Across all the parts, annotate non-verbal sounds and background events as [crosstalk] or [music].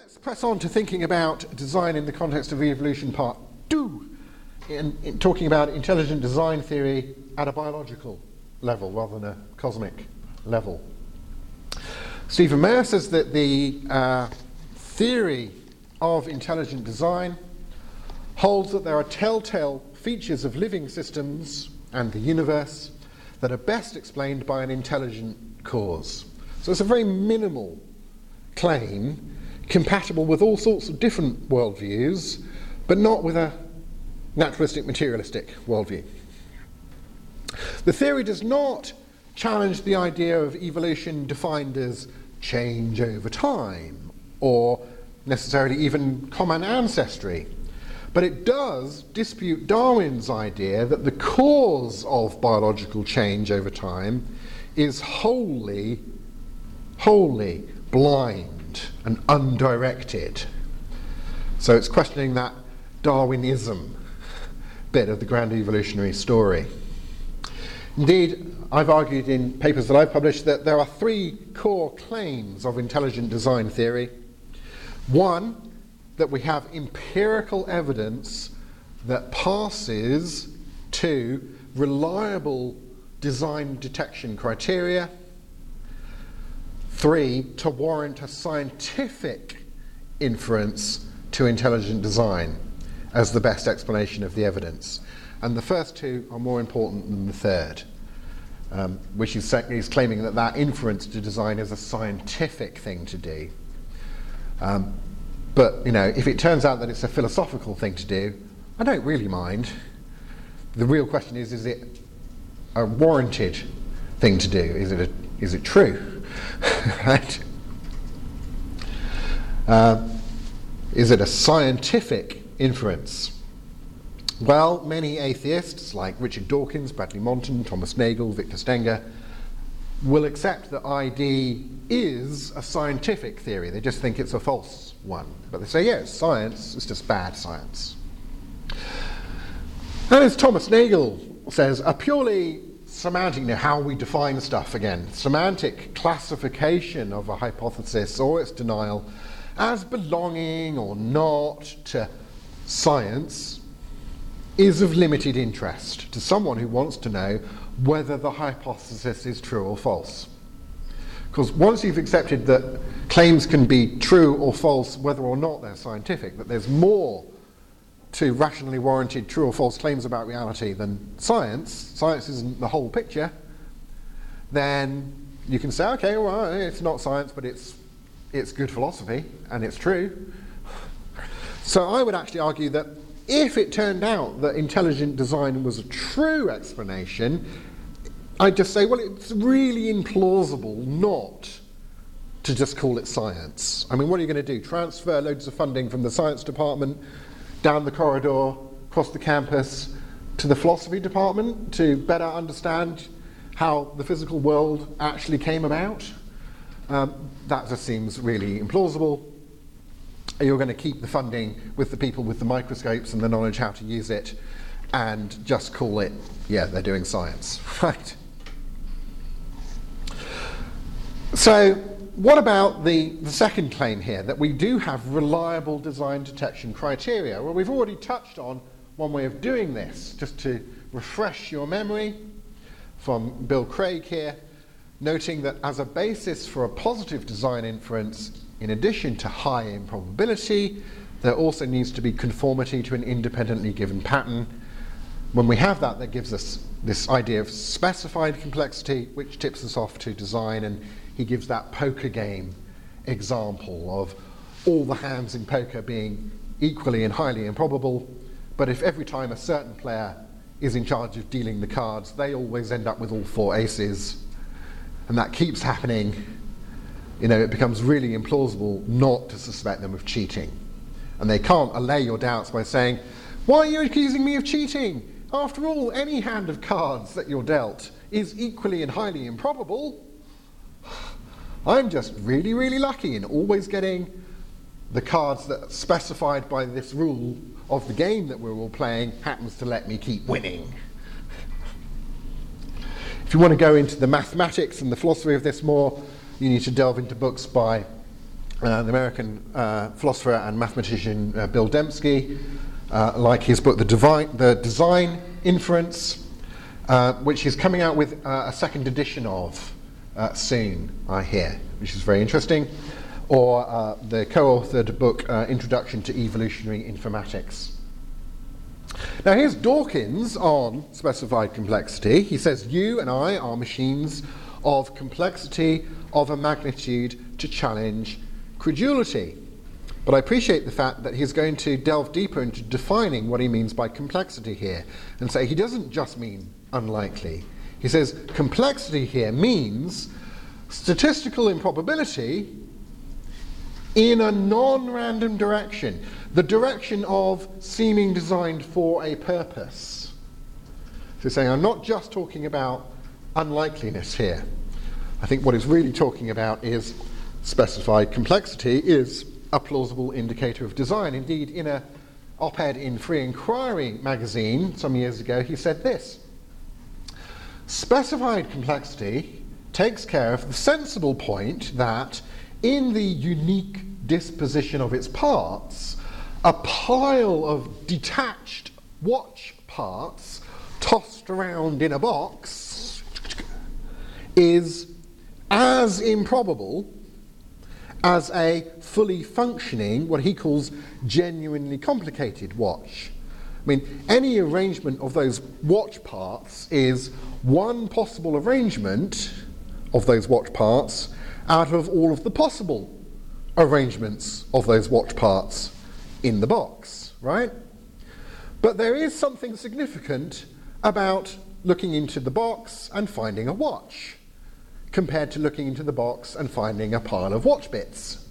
let's press on to thinking about design in the context of evolution part two, in, in talking about intelligent design theory at a biological level rather than a cosmic level. Stephen Meyer says that the uh, theory of intelligent design holds that there are telltale features of living systems and the universe that are best explained by an intelligent cause. So it's a very minimal claim, compatible with all sorts of different worldviews, but not with a naturalistic materialistic worldview. The theory does not challenge the idea of evolution defined as change over time or necessarily even common ancestry. But it does dispute Darwin's idea that the cause of biological change over time is wholly, wholly blind and undirected. So it's questioning that Darwinism bit of the grand evolutionary story. Indeed, I've argued in papers that I've published that there are three core claims of intelligent design theory. One, that we have empirical evidence that passes to reliable design detection criteria. Three, to warrant a scientific inference to intelligent design as the best explanation of the evidence. And the first two are more important than the third, um, which is, is, claiming that that inference to design is a scientific thing to do. Um, but you know, if it turns out that it's a philosophical thing to do, I don't really mind. The real question is: is it a warranted thing to do? Is it a, is it true? [laughs] right? Uh, is it a scientific inference? Well, many atheists like Richard Dawkins, Bradley Monton, Thomas Nagel, Victor Stenger will accept that ID is a scientific theory. They just think it's a false one. But they say, yes, science, is just bad science. And as Thomas Nagel says, a purely semantic, how we define stuff again, semantic classification of a hypothesis or its denial as belonging or not to science is of limited interest to someone who wants to know whether the hypothesis is true or false. Because once you've accepted that claims can be true or false, whether or not they're scientific, that there's more to rationally warranted true or false claims about reality than science, science isn't the whole picture, then you can say, okay, well, it's not science, but it's, it's good philosophy, and it's true. So I would actually argue that if it turned out that intelligent design was a true explanation, I'd just say, well, it's really implausible not to just call it science. I mean, what are you going to do? Transfer loads of funding from the science department down the corridor, across the campus, to the philosophy department to better understand how the physical world actually came about? Um, that just seems really implausible. You're going to keep the funding with the people with the microscopes and the knowledge how to use it and just call it, yeah, they're doing science, [laughs] right? So, what about the, the second claim here, that we do have reliable design detection criteria? Well, we've already touched on one way of doing this, just to refresh your memory from Bill Craig here, noting that as a basis for a positive design inference, in addition to high improbability, there also needs to be conformity to an independently given pattern. When we have that, that gives us this idea of specified complexity, which tips us off to design and he gives that poker game example of all the hands in poker being equally and highly improbable, but if every time a certain player is in charge of dealing the cards, they always end up with all four aces, and that keeps happening, you know, it becomes really implausible not to suspect them of cheating. And they can't allay your doubts by saying, Why are you accusing me of cheating? After all, any hand of cards that you're dealt is equally and highly improbable. I'm just really, really lucky in always getting the cards that are specified by this rule of the game that we're all playing happens to let me keep winning. If you want to go into the mathematics and the philosophy of this more, you need to delve into books by uh, the American uh, philosopher and mathematician uh, Bill Dembski, uh, like his book, The, the Design Inference, uh, which he's coming out with uh, a second edition of Uh, soon, I hear, which is very interesting, or uh, the co authored book, uh, Introduction to Evolutionary Informatics. Now, here's Dawkins on specified complexity. He says, You and I are machines of complexity of a magnitude to challenge credulity. But I appreciate the fact that he's going to delve deeper into defining what he means by complexity here and say he doesn't just mean unlikely. He says complexity here means statistical improbability in a non random direction, the direction of seeming designed for a purpose. So saying, I'm not just talking about unlikeliness here. I think what he's really talking about is specified complexity is a plausible indicator of design. Indeed, in an op ed in Free Inquiry magazine some years ago, he said this Specified complexity takes care of the sensible point that in the unique disposition of its parts, a pile of detached watch parts tossed around in a box is as improbable as a fully functioning, what he calls genuinely complicated watch. I mean, any arrangement of those watch parts is one possible arrangement of those watch parts out of all of the possible arrangements of those watch parts in the box, right? But there is something significant about looking into the box and finding a watch compared to looking into the box and finding a pile of watch bits.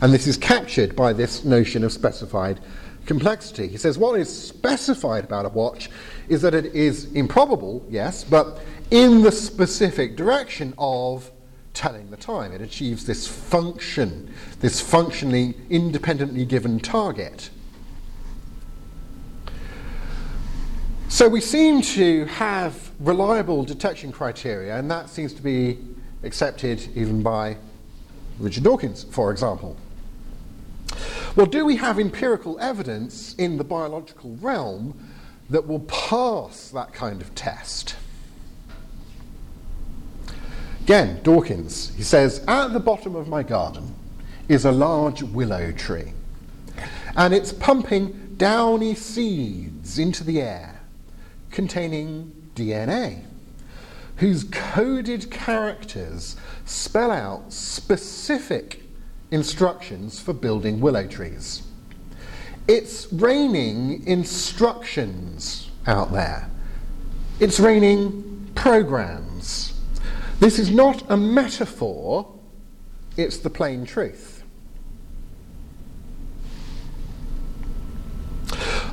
And this is captured by this notion of specified complexity. He says what is specified about a watch is that it is improbable, yes, but in the specific direction of telling the time. It achieves this function, this functionally independently given target. So we seem to have reliable detection criteria, and that seems to be accepted even by Richard Dawkins, for example. Well, do we have empirical evidence in the biological realm that will pass that kind of test? Again, Dawkins, he says, At the bottom of my garden is a large willow tree, and it's pumping downy seeds into the air containing DNA, whose coded characters spell out specific instructions for building willow trees. It's raining instructions out there. It's raining programs. This is not a metaphor, it's the plain truth.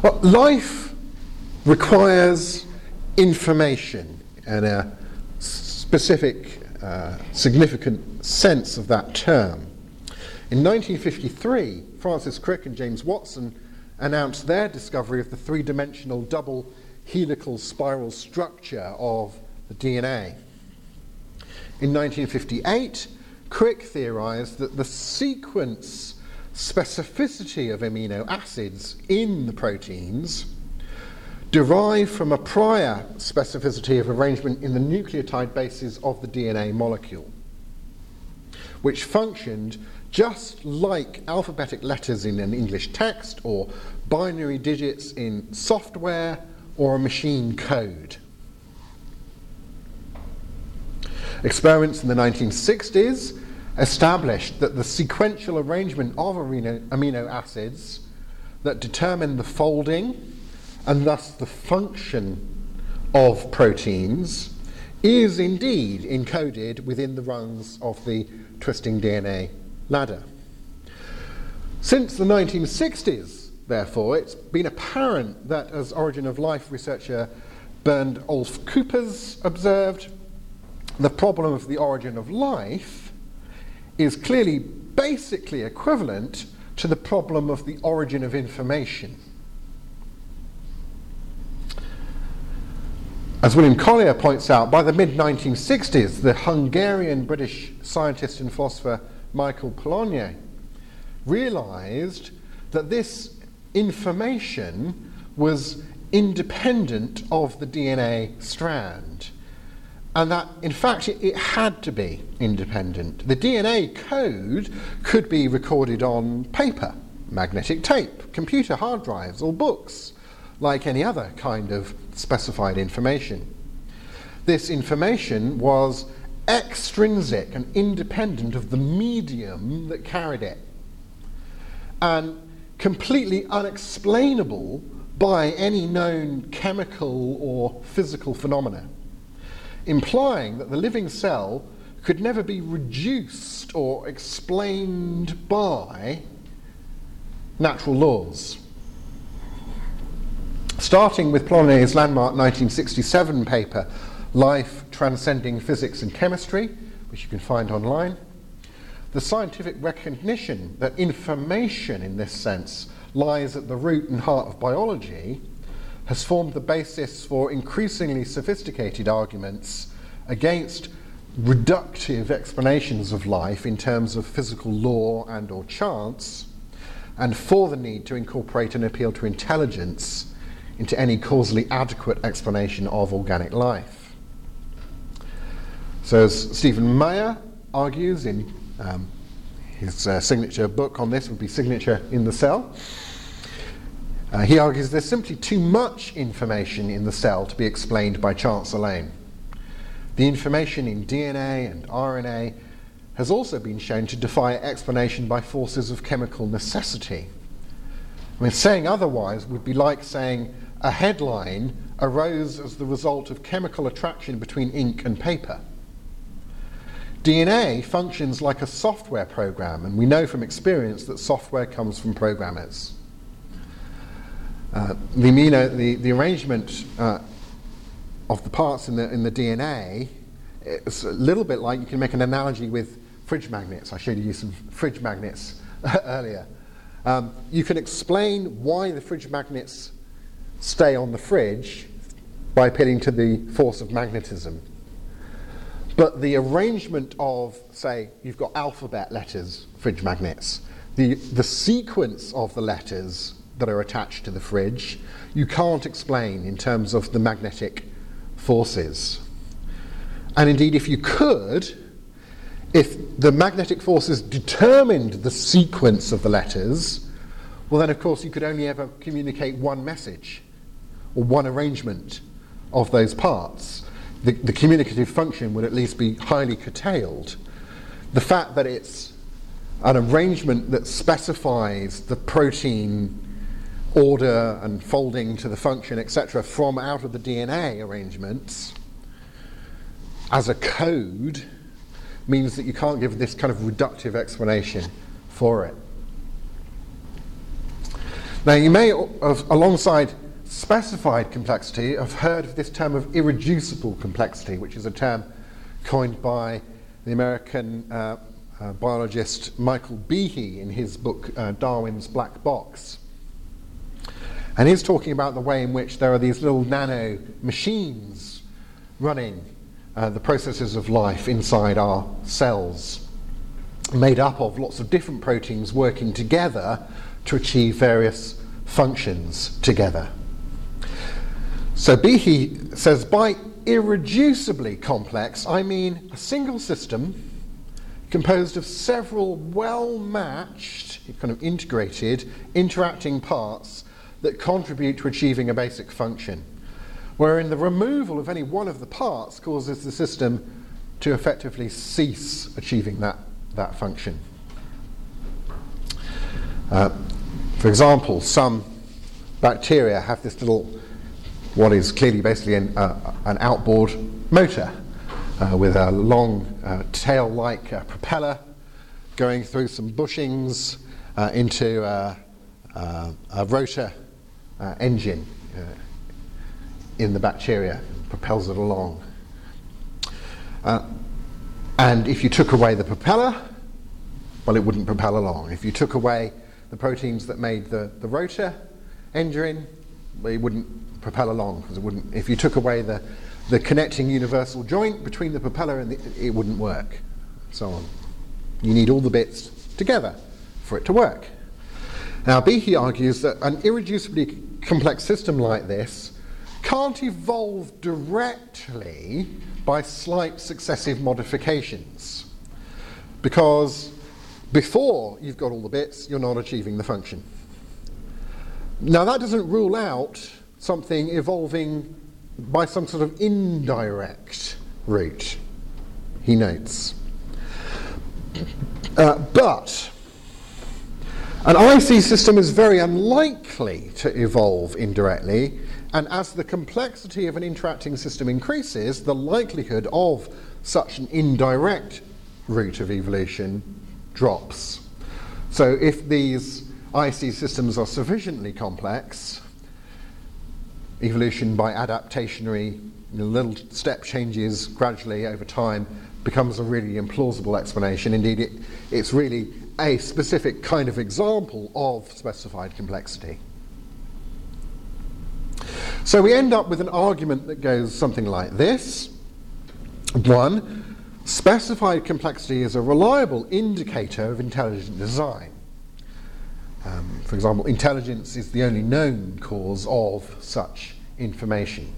Well, life requires information and a specific, uh, significant sense of that term. In 1953, Francis Crick and James Watson announced their discovery of the three dimensional double helical spiral structure of the DNA. In 1958, Crick theorized that the sequence specificity of amino acids in the proteins derived from a prior specificity of arrangement in the nucleotide bases of the DNA molecule, which functioned just like alphabetic letters in an English text or binary digits in software or a machine code. Experiments in the 1960s established that the sequential arrangement of amino acids that determine the folding and thus the function of proteins, is indeed encoded within the rungs of the twisting DNA ladder. Since the 1960s, therefore, it's been apparent that, as origin of life researcher Bernd Olaf Küppers observed, the problem of the origin of life is clearly basically equivalent to the problem of the origin of information. As William Collier points out, by the mid 1960s, the Hungarian British scientist and philosopher Michael Polanyi, realized that this information was independent of the DNA strand. And that, in fact, it, it, had to be independent. The DNA code could be recorded on paper, magnetic tape, computer hard drives, or books, like any other kind of specified information. This information was extrinsic and independent of the medium that carried it, and completely unexplainable by any known chemical or physical phenomena, implying that the living cell could never be reduced or explained by natural laws. Starting with Polanyi's landmark 1967 paper, Life Transcending Physics and Chemistry, which you can find online, the scientific recognition that information in this sense lies at the root and heart of biology has formed the basis for increasingly sophisticated arguments against reductive explanations of life in terms of physical law and or chance and for the need to incorporate an appeal to intelligence into any causally adequate explanation of organic life. So as Stephen Meyer argues in um, his uh, signature book on this would be Signature in the Cell. Uh, he argues there's simply too much information in the cell to be explained by chance alone. The information in DNA and RNA has also been shown to defy explanation by forces of chemical necessity. I mean, saying otherwise would be like saying a headline arose as the result of chemical attraction between ink and paper. DNA functions like a software program, and we know from experience that software comes from programmers. Uh, the, amino, the, the arrangement uh, of the parts in the, in the DNA is a little bit like you can make an analogy with fridge magnets. I showed you some fridge magnets [laughs] earlier. Um, you can explain why the fridge magnets stay on the fridge by appealing to the force of magnetism. But the arrangement of, say, you've got alphabet letters, fridge magnets, the, the sequence of the letters that are attached to the fridge, you can't explain in terms of the magnetic forces. And indeed, if you could, if the magnetic forces determined the sequence of the letters, well, then of course you could only ever communicate one message or one arrangement of those parts the, the communicative function would at least be highly curtailed. The fact that it's an arrangement that specifies the protein order and folding to the function, etc., from out of the DNA arrangements as a code means that you can't give this kind of reductive explanation for it. Now, you may, alongside specified complexity, I've heard of this term of irreducible complexity, which is a term coined by the American uh, uh, biologist Michael Behe in his book uh, Darwin's Black Box. And he's talking about the way in which there are these little nano machines running uh, the processes of life inside our cells, made up of lots of different proteins working together to achieve various functions together. So Behe says, by irreducibly complex, I mean a single system composed of several well matched, kind of integrated, interacting parts that contribute to achieving a basic function. Wherein the removal of any one of the parts causes the system to effectively cease achieving that, that function. Uh, for example, some bacteria have this little what is clearly basically an, uh, an outboard motor uh, with a long uh, tail like uh, propeller going through some bushings uh, into a rotor engine in the bacteria, propels it along. and if you took away the propeller, well, it wouldn't propel along. If you took away the proteins that made the, the rotor engine, it wouldn't propel along because it wouldn't. If you took away the, the connecting universal joint between the propeller and the, it wouldn't work, so on. You need all the bits together for it to work. Now, Behe argues that an irreducibly complex system like this can't evolve directly by slight successive modifications because before you've got all the bits, you're not achieving the function. Now, that doesn't rule out something evolving by some sort of indirect route, he notes. Uh, but an IC system is very unlikely to evolve indirectly, and as the complexity of an interacting system increases, the likelihood of such an indirect route of evolution drops. So if these IC systems are sufficiently complex, evolution by adaptationary you know, little step changes gradually over time becomes a really implausible explanation. Indeed, it, it's really a specific kind of example of specified complexity. So we end up with an argument that goes something like this. One, specified complexity is a reliable indicator of intelligent design. Um, for example, intelligence is the only known cause of such information.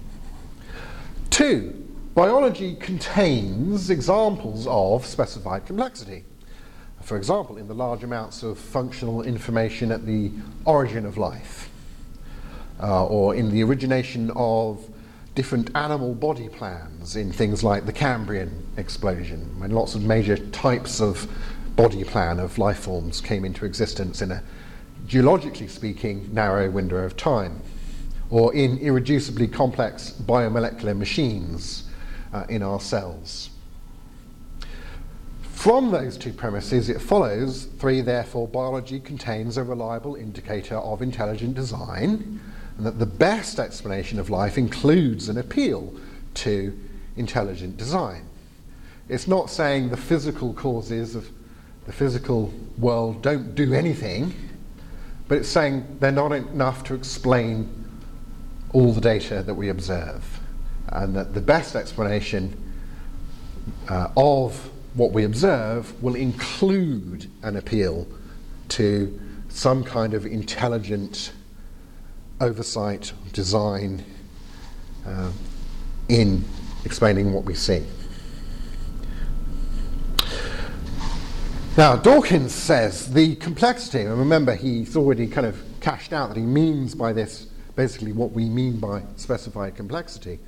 Two, biology contains examples of specified complexity. For example, in the large amounts of functional information at the origin of life, uh, or in the origination of different animal body plans in things like the Cambrian explosion, when lots of major types of body plan of life forms came into existence in a, geologically speaking, narrow window of time, or in irreducibly complex biomolecular machines uh, in our cells. From those two premises, it follows three, therefore, biology contains a reliable indicator of intelligent design, and that the best explanation of life includes an appeal to intelligent design. It's not saying the physical causes of the physical world don't do anything, but it's saying they're not enough to explain all the data that we observe, and that the best explanation uh, of what we observe will include an appeal to some kind of intelligent oversight, design uh, in explaining what we see. Now, Dawkins says the complexity, and remember he's already kind of cashed out that he means by this basically what we mean by specified complexity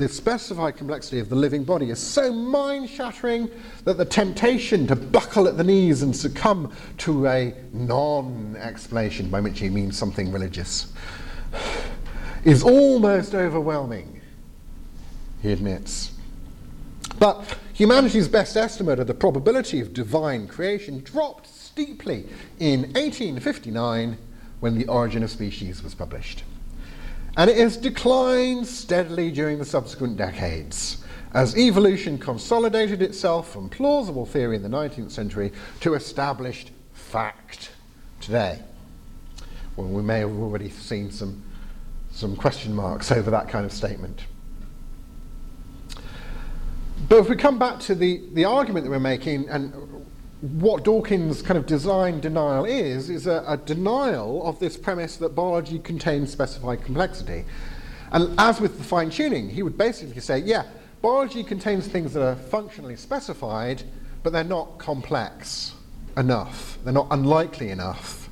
the specified complexity of the living body is so mind shattering that the temptation to buckle at the knees and succumb to a non explanation, by which he means something religious, [sighs] is almost overwhelming, he admits. But humanity's best estimate of the probability of divine creation dropped steeply in 1859 when The Origin of Species was published and it has declined steadily during the subsequent decades as evolution consolidated itself from plausible theory in the 19th century to established fact today. Well, we may have already seen some, some question marks over that kind of statement. But if we come back to the, the argument that we're making, and what Dawkins' kind of design denial is, is a, a, denial of this premise that biology contains specified complexity. And as with the fine tuning, he would basically say, yeah, biology contains things that are functionally specified, but they're not complex enough. They're not unlikely enough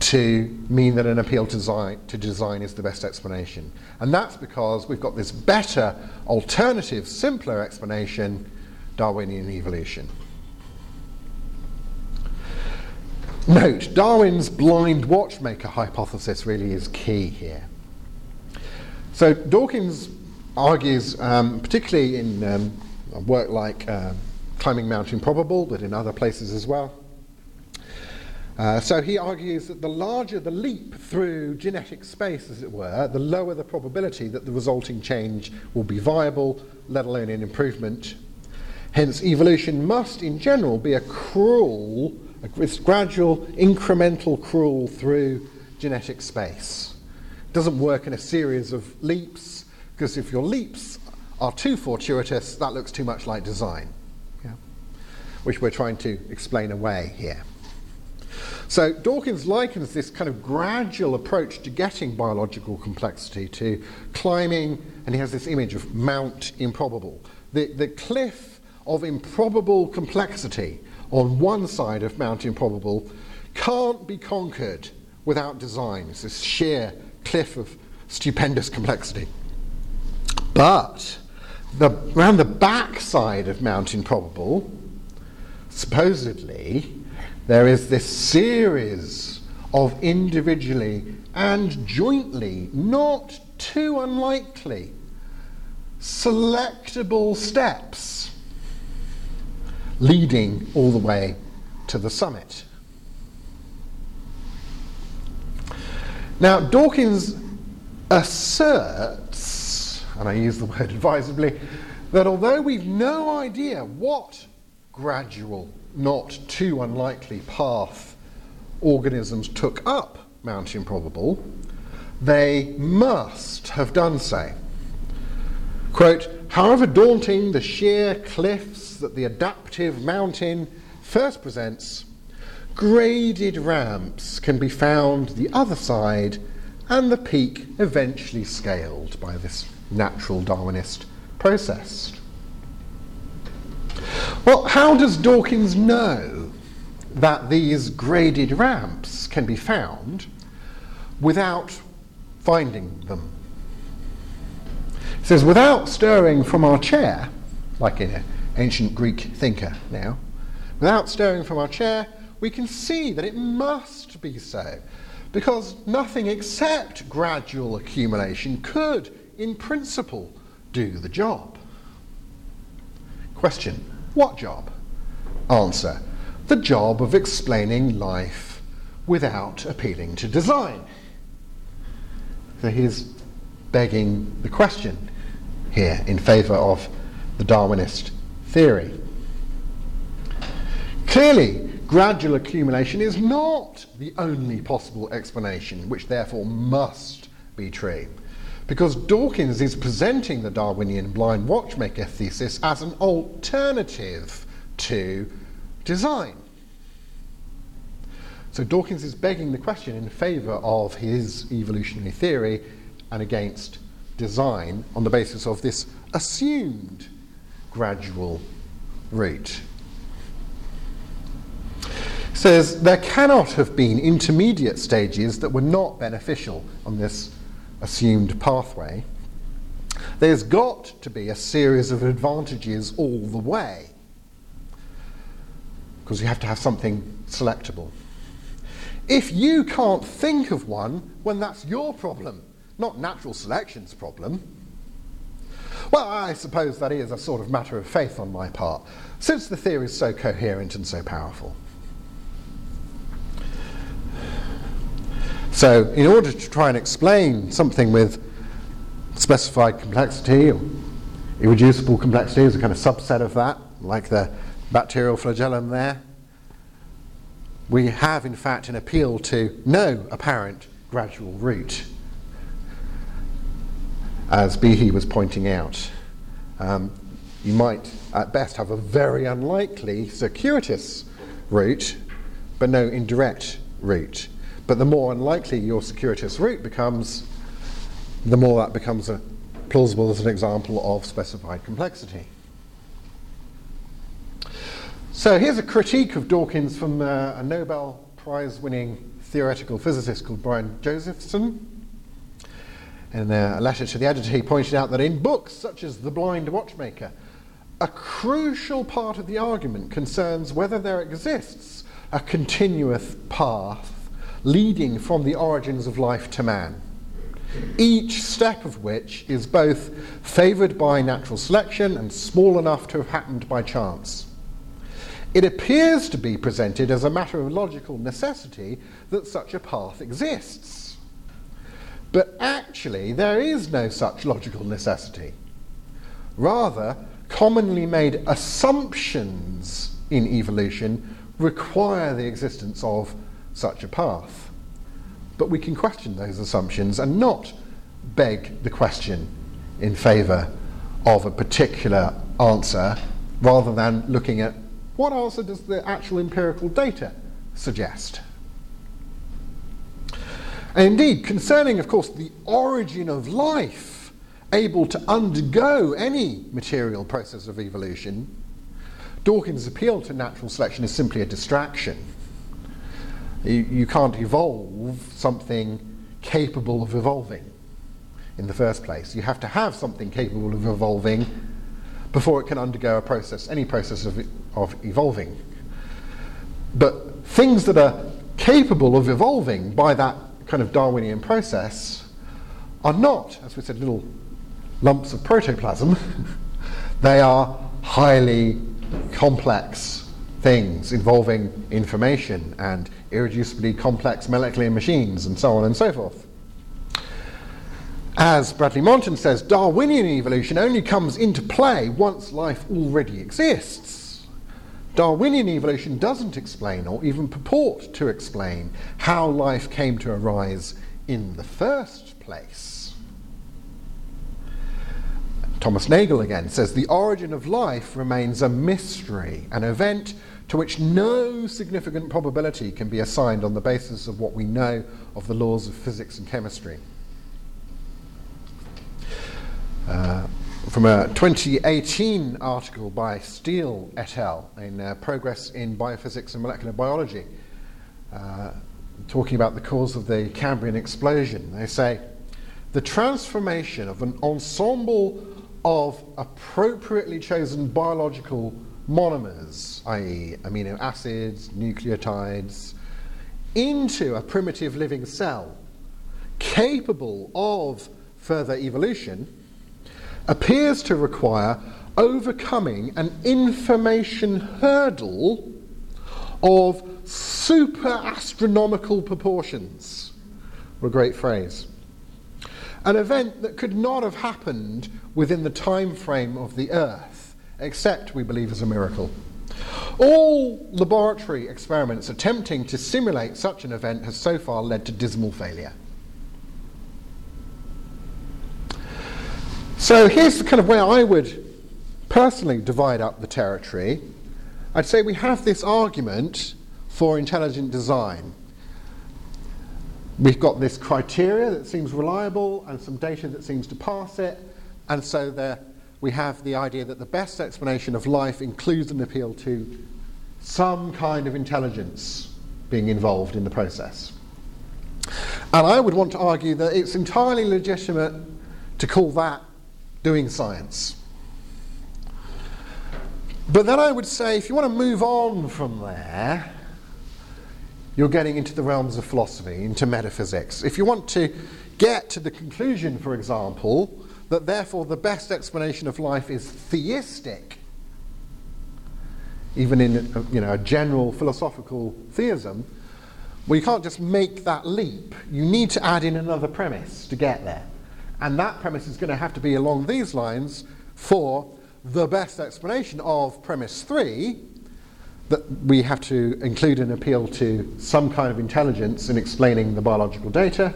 to mean that an appeal to design, to design is the best explanation. And that's because we've got this better, alternative, simpler explanation Darwinian evolution. Note, Darwin's blind watchmaker hypothesis really is key here. So Dawkins argues, um, particularly in um, work like uh, Climbing Mount Improbable, but in other places as well. Uh, so he argues that the larger the leap through genetic space, as it were, the lower the probability that the resulting change will be viable, let alone an improvement. Hence, evolution must, in general, be a cruel this gradual, incremental crawl through genetic space. It doesn't work in a series of leaps, because if your leaps are too fortuitous, that looks too much like design. Yeah? which we're trying to explain away here. So Dawkins likens this kind of gradual approach to getting biological complexity to climbing, and he has this image of Mount Improbable. The, the cliff of improbable complexity on one side of Mount Improbable can't be conquered without design. It's this sheer cliff of stupendous complexity. But the, around the back side of Mount Improbable, supposedly, there is this series of individually and jointly, not too unlikely, selectable steps leading all the way to the summit. Now, Dawkins asserts, and I use the word advisably, that although we've no idea what gradual, not too unlikely path organisms took up Mount Improbable, they must have done so. Quote, however daunting the sheer cliffs that the adaptive mountain first presents, graded ramps can be found the other side and the peak eventually scaled by this natural Darwinist process. Well, how does Dawkins know that these graded ramps can be found without finding them? Says, without stirring from our chair, like an ancient Greek thinker now, without stirring from our chair, we can see that it must be so, because nothing except gradual accumulation could, in principle, do the job. Question What job? Answer The job of explaining life without appealing to design. So he's begging the question here in favour of the Darwinist theory. Clearly, gradual accumulation is not the only possible explanation, which therefore must be true. Because Dawkins is presenting the Darwinian blind watchmaker thesis as an alternative to design. So Dawkins is begging the question in favour of his evolutionary theory and against design on the basis of this assumed gradual route says there cannot have been intermediate stages that were not beneficial on this assumed pathway. There's got to be a series of advantages all the way because you have to have something selectable. If you can't think of one, well, that's your problem, not natural selection's problem. Well, I suppose that is a sort of matter of faith on my part, since the theory is so coherent and so powerful. So, in order to try and explain something with specified complexity or irreducible complexity is a kind of subset of that, like the bacterial flagellum there, we have in fact an appeal to no apparent gradual route, as Behe was pointing out. Um, you might at best have a very unlikely circuitous route, but no indirect route. But the more unlikely your circuitous route becomes, the more that becomes a, plausible as an example of specified complexity. So here's a critique of Dawkins from uh, a Nobel Prize winning theoretical physicist called Brian Josephson. In uh, a letter to the editor, he pointed out that in books such as The Blind Watchmaker, a crucial part of the argument concerns whether there exists a continuous path leading from the origins of life to man, each step of which is both favoured by natural selection and small enough to have happened by chance. It appears to be presented as a matter of logical necessity that such a path exists. But actually, there is no such logical necessity. Rather, commonly made assumptions in evolution require the existence of such a path. But we can question those assumptions and not beg the question in favour of a particular answer rather than looking at What answer does the actual empirical data suggest? And indeed, concerning, of course, the origin of life able to undergo any material process of evolution, Dawkins' appeal to natural selection is simply a distraction. You, you can't evolve something capable of evolving in the first place. You have to have something capable of evolving before it can undergo a process, any process of, of evolving. But things that are capable of evolving by that kind of Darwinian process are not, as we said, little lumps of protoplasm. [laughs] they are highly complex things involving information and irreducibly complex molecular machines and so on and so forth. As Bradley Monton says, Darwinian evolution only comes into play once life already exists. Darwinian evolution doesn't explain or even purport to explain how life came to arise in the first place. Thomas Nagel again says the origin of life remains a mystery, an event to which no significant probability can be assigned on the basis of what we know of the laws of physics and chemistry. Uh, from a 2018 article by Steele et al. in uh, Progress in Biophysics and Molecular Biology, uh, talking about the cause of the Cambrian explosion. They say the transformation of an ensemble of appropriately chosen biological monomers, i.e., amino acids, nucleotides, into a primitive living cell capable of further evolution appears to require overcoming an information hurdle of super astronomical proportions. What a great phrase. An event that could not have happened within the time frame of the Earth, except, we believe, as a miracle. All laboratory experiments attempting to simulate such an event has so far led to dismal failure. So here's the kind of way I would personally divide up the territory. I'd say we have this argument for intelligent design. We've got this criteria that seems reliable and some data that seems to pass it, and so there we have the idea that the best explanation of life includes an appeal to some kind of intelligence being involved in the process. And I would want to argue that it's entirely legitimate to call that doing science. But then I would say if you want to move on from there, you're getting into the realms of philosophy, into metaphysics. If you want to get to the conclusion, for example, that therefore the best explanation of life is theistic, even in a, you know, a general philosophical theism, well, you can't just make that leap. You need to add in another premise to get there. And that premise is going to have to be along these lines for the best explanation of premise three, that we have to include an appeal to some kind of intelligence in explaining the biological data.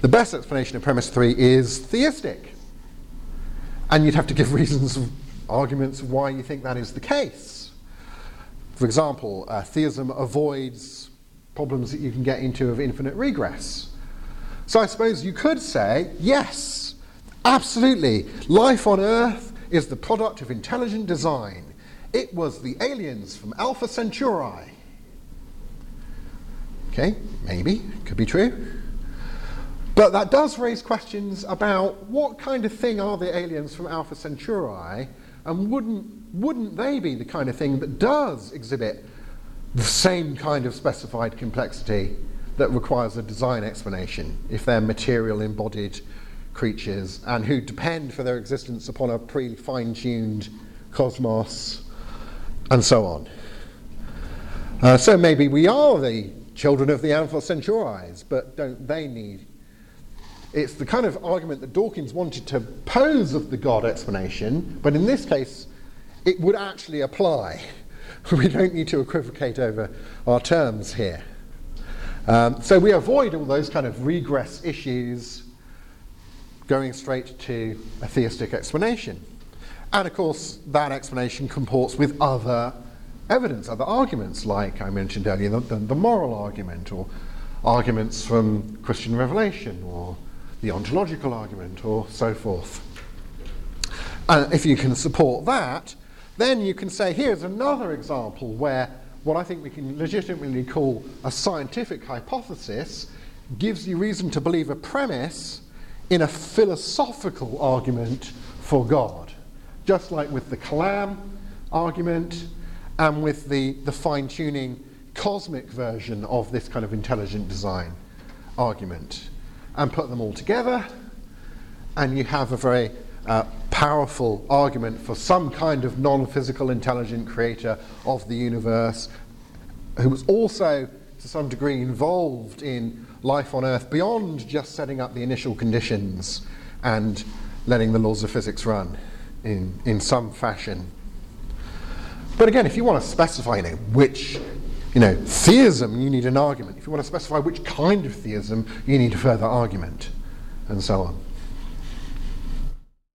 The best explanation of premise three is theistic. And you'd have to give [laughs] reasons, of, arguments why you think that is the case. For example, uh, theism avoids problems that you can get into of infinite regress. So I suppose you could say, yes, absolutely, life on Earth is the product of intelligent design. It was the aliens from Alpha Centauri. Okay, maybe, could be true. But that does raise questions about what kind of thing are the aliens from Alpha Centauri, and wouldn't, wouldn't they be the kind of thing that does exhibit the same kind of specified complexity that requires a design explanation if they're material embodied creatures and who depend for their existence upon a pre fine tuned cosmos and so on. Uh, so maybe we are the children of the Alpha Centauris, but don't they need? It's the kind of argument that Dawkins wanted to pose of the God explanation, but in this case, it would actually apply. [laughs] we don't need to equivocate over our terms here. Um, so we avoid all those kind of regress issues going straight to a theistic explanation. And of course, that explanation comports with other evidence, other arguments, like I mentioned earlier, the, the, the moral argument, or arguments from Christian revelation, or the ontological argument, or so forth. And if you can support that, then you can say here's another example where what I think we can legitimately call a scientific hypothesis gives you reason to believe a premise in a philosophical argument for God. Just like with the Kalam argument and with the, the fine tuning cosmic version of this kind of intelligent design argument. And put them all together, and you have a very uh, powerful argument for some kind of non physical intelligent creator of the universe who was also, to some degree, involved in life on Earth beyond just setting up the initial conditions and letting the laws of physics run in, in some fashion. But again, if you want to specify you know, which you know, theism, you need an argument. If you want to specify which kind of theism, you need a further argument, and so on.